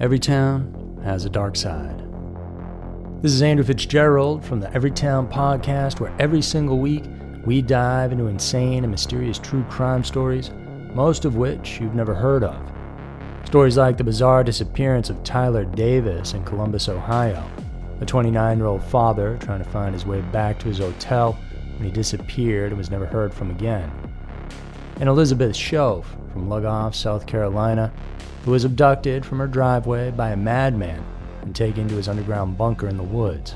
Every town has a dark side. This is Andrew Fitzgerald from the Everytown podcast, where every single week we dive into insane and mysterious true crime stories, most of which you've never heard of. Stories like the bizarre disappearance of Tyler Davis in Columbus, Ohio, a 29 year old father trying to find his way back to his hotel when he disappeared and was never heard from again, and Elizabeth Shoaf from Lugoff, South Carolina, who was abducted from her driveway by a madman and taken to his underground bunker in the woods.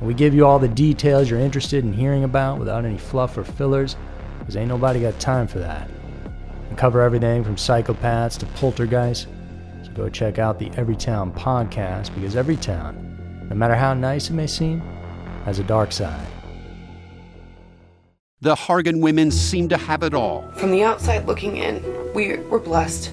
We give you all the details you're interested in hearing about without any fluff or fillers, because ain't nobody got time for that. And cover everything from psychopaths to poltergeists. So go check out the Everytown podcast, because every town, no matter how nice it may seem, has a dark side. The Hargan women seem to have it all. From the outside looking in, we were blessed.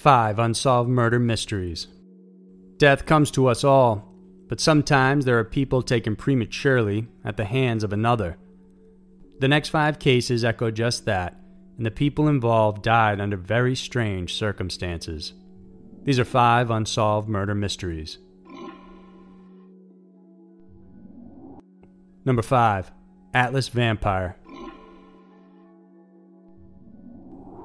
Five unsolved murder mysteries. Death comes to us all, but sometimes there are people taken prematurely at the hands of another. The next five cases echo just that, and the people involved died under very strange circumstances. These are five unsolved murder mysteries. Number 5 Atlas Vampire.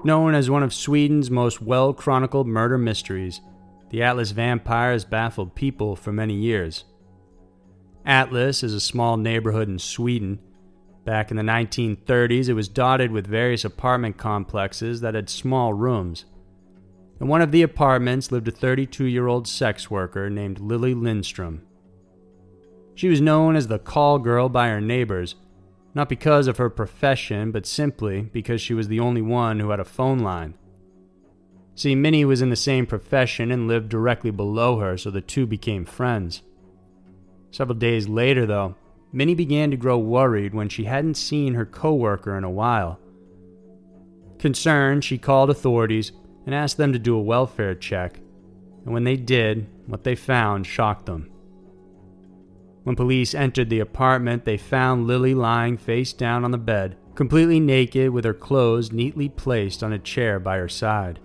Known as one of Sweden's most well chronicled murder mysteries, the Atlas Vampire has baffled people for many years. Atlas is a small neighborhood in Sweden. Back in the 1930s, it was dotted with various apartment complexes that had small rooms. In one of the apartments lived a 32 year old sex worker named Lilly Lindström. She was known as the call girl by her neighbors not because of her profession, but simply because she was the only one who had a phone line. See, Minnie was in the same profession and lived directly below her, so the two became friends. Several days later, though, Minnie began to grow worried when she hadn't seen her coworker in a while. Concerned, she called authorities and asked them to do a welfare check, and when they did, what they found shocked them. When police entered the apartment, they found Lilly lying face down on the bed, completely naked with her clothes neatly placed on a chair by her side.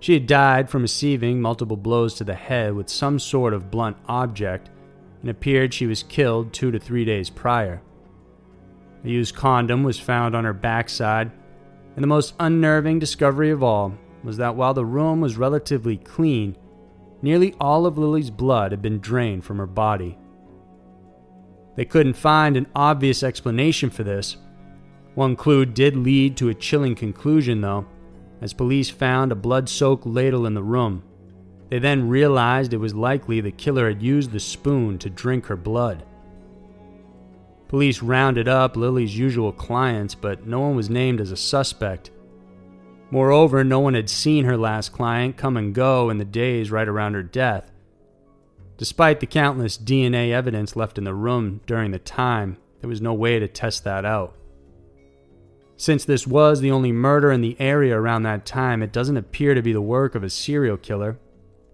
She had died from receiving multiple blows to the head with some sort of blunt object and appeared she was killed two to three days prior. A used condom was found on her backside, and the most unnerving discovery of all was that while the room was relatively clean, nearly all of Lilly's blood had been drained from her body. They couldn't find an obvious explanation for this. One clue did lead to a chilling conclusion, though, as police found a blood soaked ladle in the room. They then realized it was likely the killer had used the spoon to drink her blood. Police rounded up Lilly's usual clients, but no one was named as a suspect. Moreover, no one had seen her last client come and go in the days right around her death. Despite the countless DNA evidence left in the room during the time, there was no way to test that out. Since this was the only murder in the area around that time, it doesn't appear to be the work of a serial killer.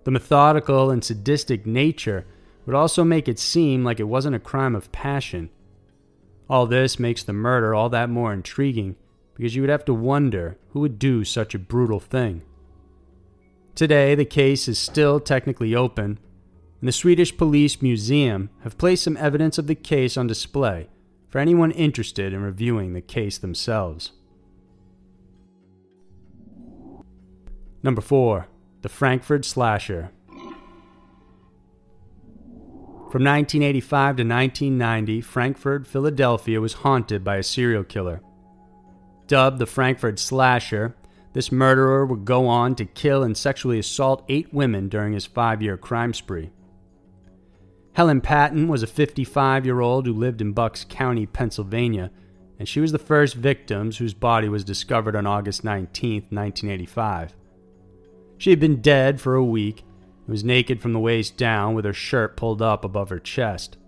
The methodical and sadistic nature would also make it seem like it wasn't a crime of passion. All this makes the murder all that more intriguing because you would have to wonder who would do such a brutal thing. Today, the case is still technically open, and the Swedish Police Museum have placed some evidence of the case on display for anyone interested in reviewing the case themselves. Number 4. the Frankford Slasher. From 1985 to 1990, Frankford, Philadelphia was haunted by a serial killer. Dubbed the Frankford Slasher, this murderer would go on to kill and sexually assault eight women during his five year crime spree. Helen Patent was a 55 year old who lived in Bucks County, Pennsylvania, and she was the first victim whose body was discovered on August 19, 1985. She had been dead for a week and was naked from the waist down with her shirt pulled up above her chest.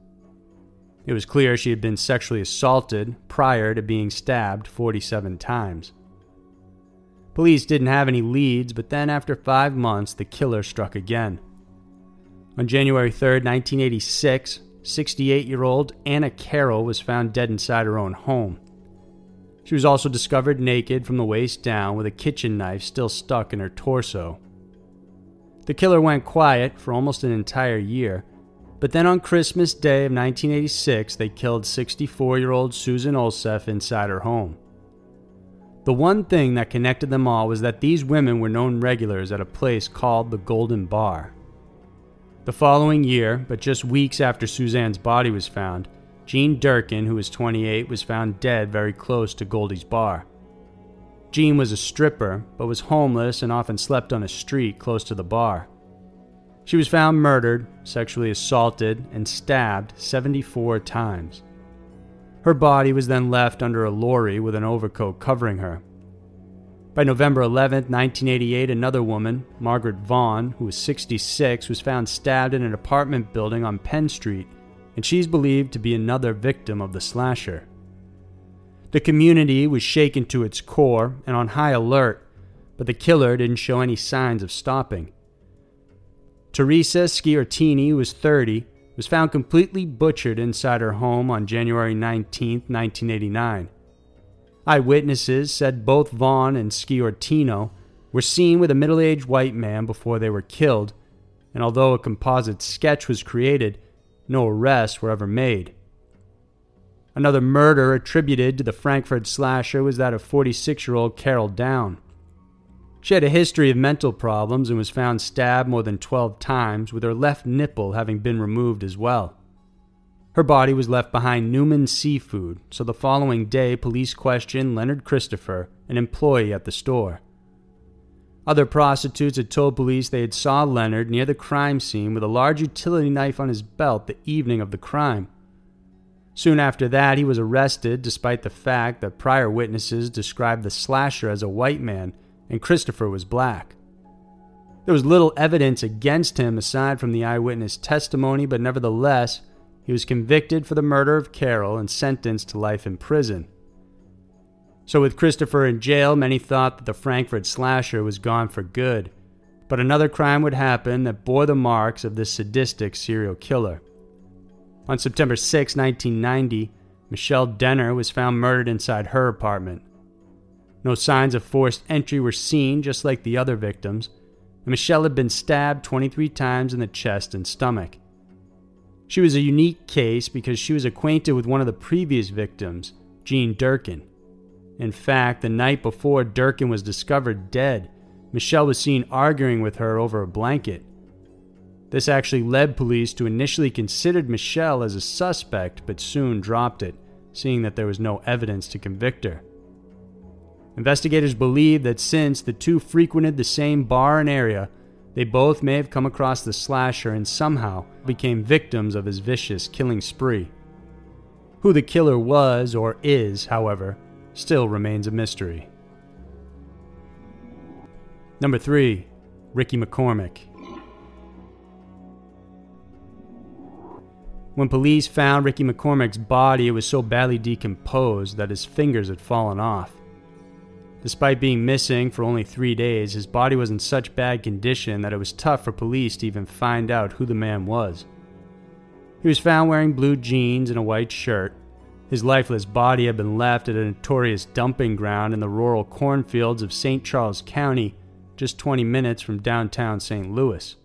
It was clear she had been sexually assaulted prior to being stabbed 47 times. Police didn't have any leads, but then after five months, the killer struck again. On January 3, 1986, 68 year old Anna Carroll was found dead inside her own home. She was also discovered naked from the waist down with a kitchen knife still stuck in her torso. The killer went quiet for almost an entire year, but then on Christmas Day of 1986, they killed 64 year old Susan Olszef inside her home. The one thing that connected them all was that these women were known regulars at a place called the Golden Bar. The following year, but just weeks after Suzanne's body was found, Jean Durkin, who was 28, was found dead very close to Goldie's bar. Jean was a stripper, but was homeless and often slept on a street close to the bar. She was found murdered, sexually assaulted, and stabbed 74 times. Her body was then left under a lorry with an overcoat covering her. By November 11, 1988, another woman, Margaret Vaughn, who was 66, was found stabbed in an apartment building on Penn Street and she's believed to be another victim of the slasher. The community was shaken to its core and on high alert, but the killer didn't show any signs of stopping. Teresa Sciortino, who was 30, was found completely butchered inside her home on January 19, 1989. Eyewitnesses said both Vaughn and Sciortino were seen with a middle aged white man before they were killed, and although a composite sketch was created, no arrests were ever made. Another murder attributed to the Frankford slasher was that of 46 year old Carol Dowd. She had a history of mental problems and was found stabbed more than 12 times, with her left nipple having been removed as well. Her body was left behind Newman Seafood, so the following day, police questioned Leonard Christopher, an employee at the store. Other prostitutes had told police they had saw Leonard near the crime scene with a large utility knife on his belt the evening of the crime. Soon after that, he was arrested despite the fact that prior witnesses described the slasher as a white man and Christopher was black. There was little evidence against him aside from the eyewitness testimony, but nevertheless, he was convicted for the murder of Carol and sentenced to life in prison. So, with Christopher in jail, many thought that the Frankford slasher was gone for good. But another crime would happen that bore the marks of this sadistic serial killer. On September 6, 1990, Michelle Denner was found murdered inside her apartment. No signs of forced entry were seen, just like the other victims, and Michelle had been stabbed 23 times in the chest and stomach. She was a unique case because she was acquainted with one of the previous victims, Jean Durkin. In fact, the night before Durkin was discovered dead, Michelle was seen arguing with her over a blanket. This actually led police to initially consider Michelle as a suspect, but soon dropped it, seeing that there was no evidence to convict her. Investigators believe that since the two frequented the same bar and area, they both may have come across the slasher and somehow became victims of his vicious killing spree. Who the killer was or is, however, still remains a mystery. Number 3. Ricky McCormick. When police found Ricky McCormick's body, it was so badly decomposed that his fingers had fallen off. Despite being missing for only three days, his body was in such bad condition that it was tough for police to even find out who the man was. He was found wearing blue jeans and a white shirt, his lifeless body had been left at a notorious dumping ground in the rural cornfields of St. Charles County, just 20 minutes from downtown St. Louis.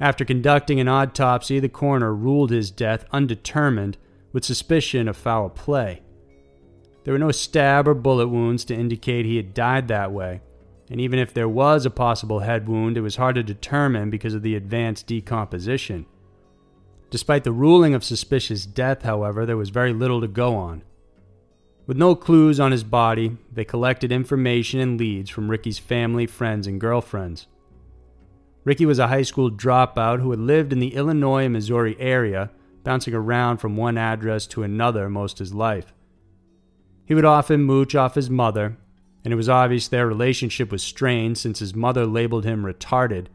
After conducting an autopsy, the coroner ruled his death undetermined with suspicion of foul play. There were no stab or bullet wounds to indicate he had died that way, and even if there was a possible head wound, it was hard to determine because of the advanced decomposition. Despite the ruling of suspicious death, however, there was very little to go on. With no clues on his body, they collected information and leads from Ricky's family, friends, and girlfriends. Ricky was a high school dropout who had lived in the Illinois and Missouri area, bouncing around from one address to another most of his life. He would often mooch off his mother, and it was obvious their relationship was strained since his mother labeled him retarded,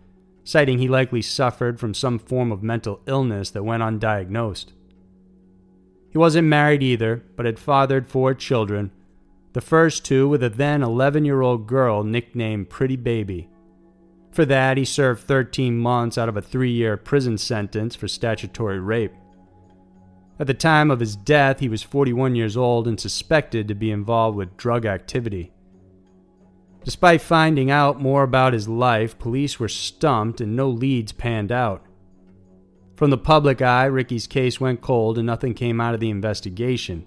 citing he likely suffered from some form of mental illness that went undiagnosed. He wasn't married either, but had fathered four children, the first two with a then 11 year old girl nicknamed Pretty Baby. For that, he served 13 months out of a three year prison sentence for statutory rape. At the time of his death, he was 41 years old and suspected to be involved with drug activity. Despite finding out more about his life, police were stumped and no leads panned out. From the public eye, Ricky's case went cold and nothing came out of the investigation.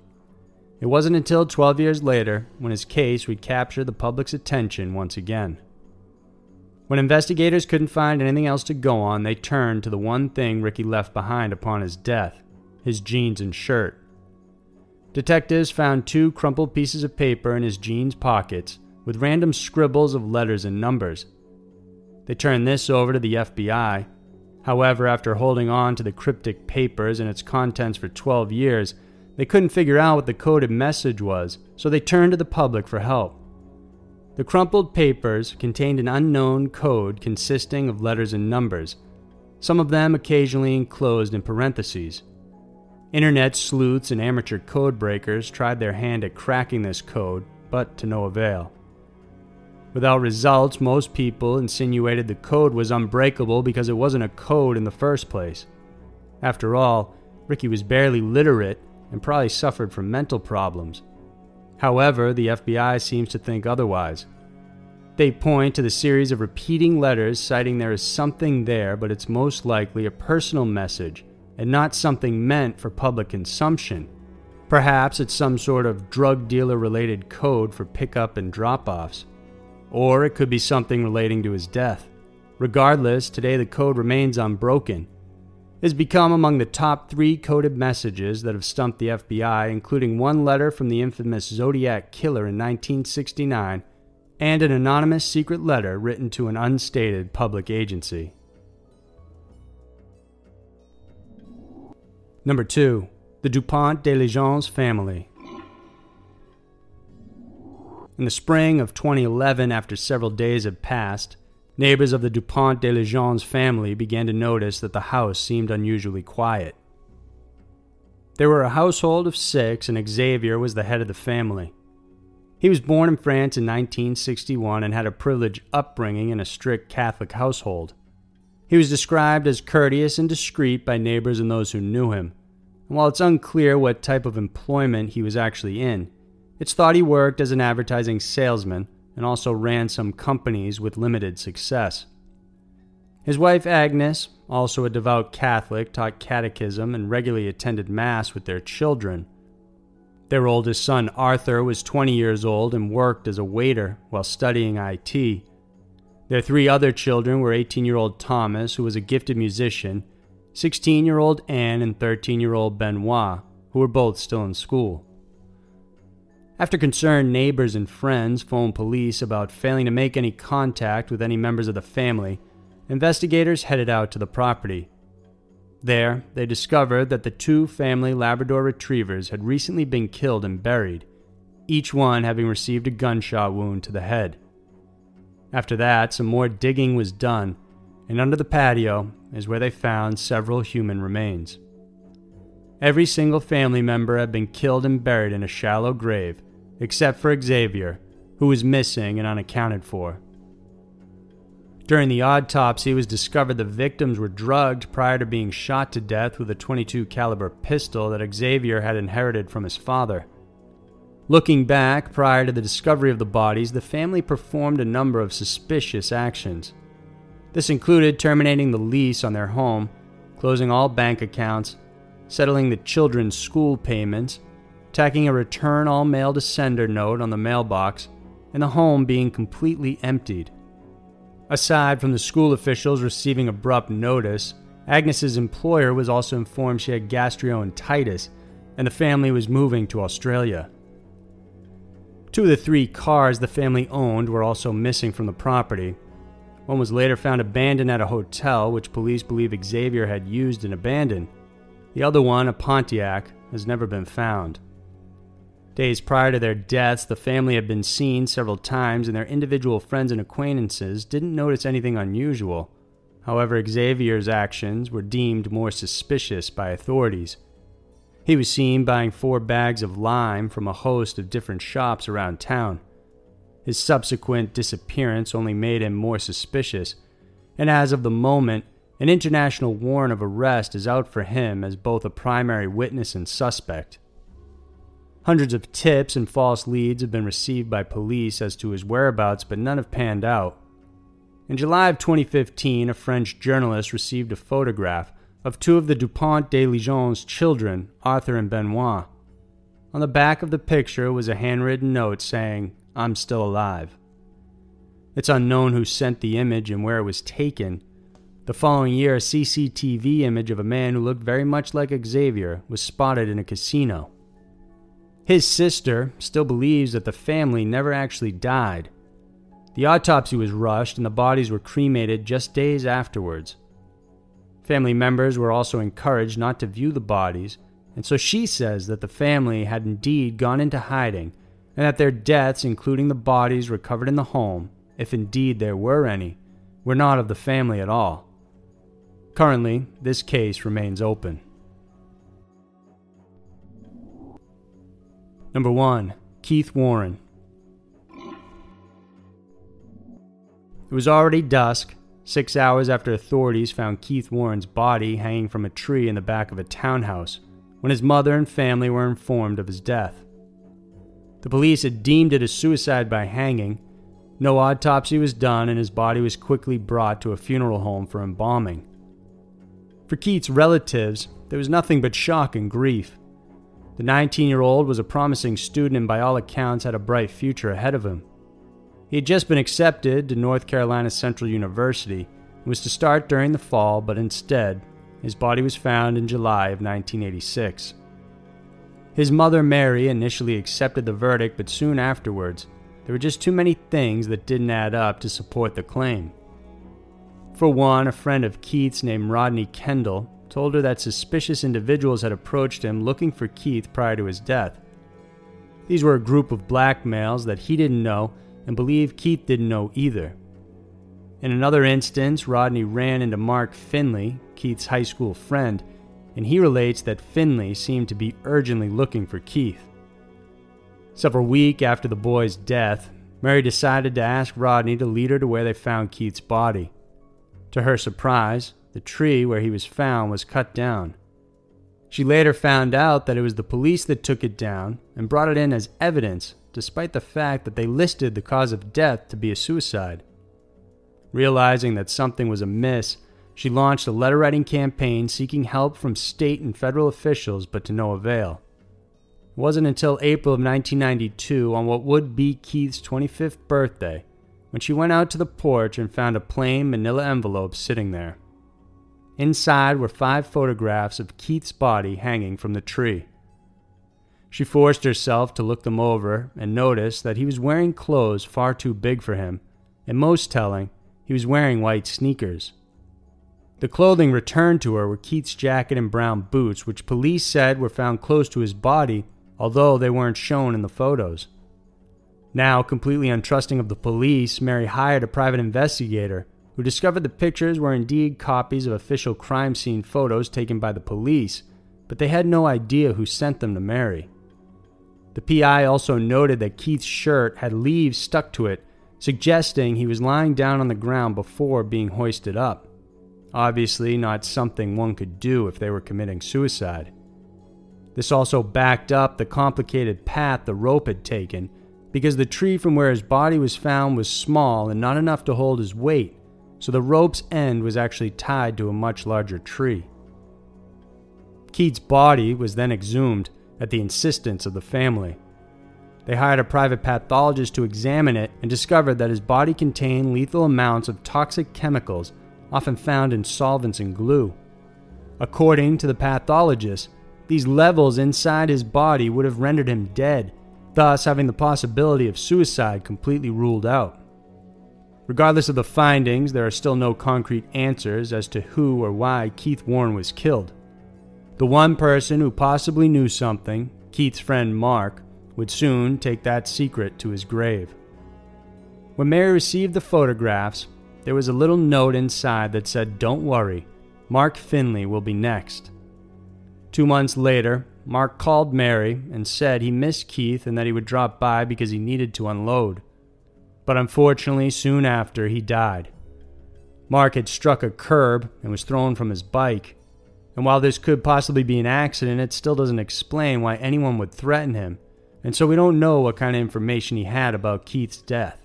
It wasn't until 12 years later when his case would capture the public's attention once again. When investigators couldn't find anything else to go on, they turned to the one thing Ricky left behind upon his death his jeans and shirt. Detectives found two crumpled pieces of paper in his jeans pockets with random scribbles of letters and numbers. They turned this over to the FBI, However, after holding on to the cryptic papers and its contents for 12 years, they couldn't figure out what the coded message was, so they turned to the public for help. The crumpled papers contained an unknown code consisting of letters and numbers, some of them occasionally enclosed in parentheses. Internet sleuths and amateur code breakers tried their hand at cracking this code, but to no avail. Without results, most people insinuated the code was unbreakable because it wasn't a code in the first place. After all, Ricky was barely literate and probably suffered from mental problems. However, the FBI seems to think otherwise. They point to the series of repeating letters citing there is something there, but it's most likely a personal message and not something meant for public consumption. Perhaps it's some sort of drug dealer related code for pickup and drop offs. Or it could be something relating to his death. Regardless, today the code remains unbroken. It has become among the top three coded messages that have stumped the FBI, including one letter from the infamous Zodiac Killer in 1969 and an anonymous secret letter written to an unstated public agency. Number 2. The Dupont de Ligonnès family. In the spring of 2011, after several days had passed, neighbors of the Dupont de Ligonnès family began to notice that the house seemed unusually quiet. They were a household of six, and Xavier was the head of the family. He was born in France in 1961 and had a privileged upbringing in a strict Catholic household. He was described as courteous and discreet by neighbors and those who knew him. And while it's unclear what type of employment he was actually in, it's thought he worked as an advertising salesman and also ran some companies with limited success. His wife Agnes, also a devout Catholic, taught catechism and regularly attended Mass with their children. Their oldest son, Arthur, was 20 years old and worked as a waiter while studying IT. Their three other children were 18 year old Thomas, who was a gifted musician, 16 year old Anne, and 13 year old Benoit, who were both still in school. After concerned neighbors and friends phoned police about failing to make any contact with any members of the family, investigators headed out to the property. There, they discovered that the two family Labrador retrievers had recently been killed and buried, each one having received a gunshot wound to the head. After that, some more digging was done, and under the patio is where they found several human remains. Every single family member had been killed and buried in a shallow grave, except for Xavier, who was missing and unaccounted for. During the autopsy, it was discovered the victims were drugged prior to being shot to death with a 22 caliber pistol that Xavier had inherited from his father. Looking back, prior to the discovery of the bodies, the family performed a number of suspicious actions. This included terminating the lease on their home, closing all bank accounts, settling the children's school payments, tacking a return all mail to sender note on the mailbox, and the home being completely emptied. Aside from the school officials receiving abrupt notice, Agnes's employer was also informed she had gastroenteritis and the family was moving to Australia. Two of the three cars the family owned were also missing from the property. One was later found abandoned at a hotel, which police believe Xavier had used and abandoned. The other one, a Pontiac, has never been found. Days prior to their deaths, the family had been seen several times, and their individual friends and acquaintances didn't notice anything unusual. However, Xavier's actions were deemed more suspicious by authorities. He was seen buying four bags of lime from a host of different shops around town. His subsequent disappearance only made him more suspicious, and as of the moment, an international warrant of arrest is out for him as both a primary witness and suspect. Hundreds of tips and false leads have been received by police as to his whereabouts, but none have panned out. In July of 2015, a French journalist received a photograph of two of the Dupont de Ligonnès children, Arthur and Benoit. On the back of the picture was a handwritten note saying, I'm still alive. It's unknown who sent the image and where it was taken, the following year, a CCTV image of a man who looked very much like Xavier was spotted in a casino. His sister still believes that the family never actually died. The autopsy was rushed and the bodies were cremated just days afterwards. Family members were also encouraged not to view the bodies, and so she says that the family had indeed gone into hiding and that their deaths, including the bodies recovered in the home, if indeed there were any, were not of the family at all. Currently, this case remains open. Number 1. Keith Warren. It was already dusk, six hours after authorities found Keith Warren's body hanging from a tree in the back of a townhouse, when his mother and family were informed of his death. The police had deemed it a suicide by hanging. No autopsy was done, and his body was quickly brought to a funeral home for embalming. For Keith's relatives, there was nothing but shock and grief. The 19 year old was a promising student and, by all accounts, had a bright future ahead of him. He had just been accepted to North Carolina Central University and was to start during the fall, but instead, his body was found in July of 1986. His mother, Mary, initially accepted the verdict, but soon afterwards, there were just too many things that didn't add up to support the claim. For one, a friend of Keith's named Rodney Kendall told her that suspicious individuals had approached him looking for Keith prior to his death. These were a group of black males that he didn't know and believe Keith didn't know either. In another instance, Rodney ran into Mark Finley, Keith's high school friend, and he relates that Finley seemed to be urgently looking for Keith. Several weeks after the boy's death, Mary decided to ask Rodney to lead her to where they found Keith's body. To her surprise, the tree where he was found was cut down. She later found out that it was the police that took it down and brought it in as evidence, despite the fact that they listed the cause of death to be a suicide. Realizing that something was amiss, she launched a letter writing campaign seeking help from state and federal officials, but to no avail. It wasn't until April of 1992, on what would be Keith's 25th birthday, when she went out to the porch and found a plain manila envelope sitting there. Inside were five photographs of Keith's body hanging from the tree. She forced herself to look them over and noticed that he was wearing clothes far too big for him, and most telling, he was wearing white sneakers. The clothing returned to her were Keith's jacket and brown boots, which police said were found close to his body, although they weren't shown in the photos. Now, completely untrusting of the police, Mary hired a private investigator who discovered the pictures were indeed copies of official crime scene photos taken by the police, but they had no idea who sent them to Mary. The PI also noted that Keith's shirt had leaves stuck to it, suggesting he was lying down on the ground before being hoisted up. Obviously, not something one could do if they were committing suicide. This also backed up the complicated path the rope had taken because the tree from where his body was found was small and not enough to hold his weight, so the rope's end was actually tied to a much larger tree. Keith's body was then exhumed at the insistence of the family. They hired a private pathologist to examine it and discovered that his body contained lethal amounts of toxic chemicals, often found in solvents and glue. According to the pathologist, these levels inside his body would have rendered him dead, thus having the possibility of suicide completely ruled out. Regardless of the findings, there are still no concrete answers as to who or why Keith Warren was killed. The one person who possibly knew something, Keith's friend Mark, would soon take that secret to his grave. When Mary received the photographs, there was a little note inside that said, Don't worry, Mark Finley will be next. Two months later, Mark called Mary and said he missed Keith and that he would drop by because he needed to unload. But unfortunately, soon after, he died. Mark had struck a curb and was thrown from his bike. And while this could possibly be an accident, it still doesn't explain why anyone would threaten him, and so we don't know what kind of information he had about Keith's death.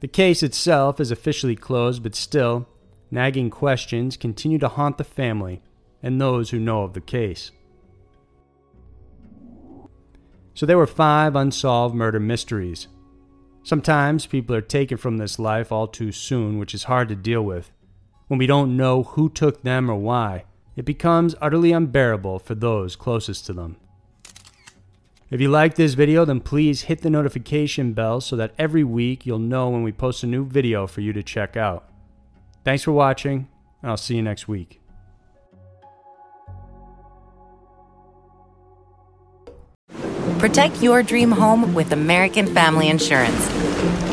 The case itself is officially closed, but still, nagging questions continue to haunt the family and those who know of the case. So there were five unsolved murder mysteries. Sometimes people are taken from this life all too soon, which is hard to deal with. When we don't know who took them or why, it becomes utterly unbearable for those closest to them. If you like this video, then please hit the notification bell so that every week you'll know when we post a new video for you to check out. Thanks for watching, and I'll see you next week. Protect your dream home with American Family Insurance.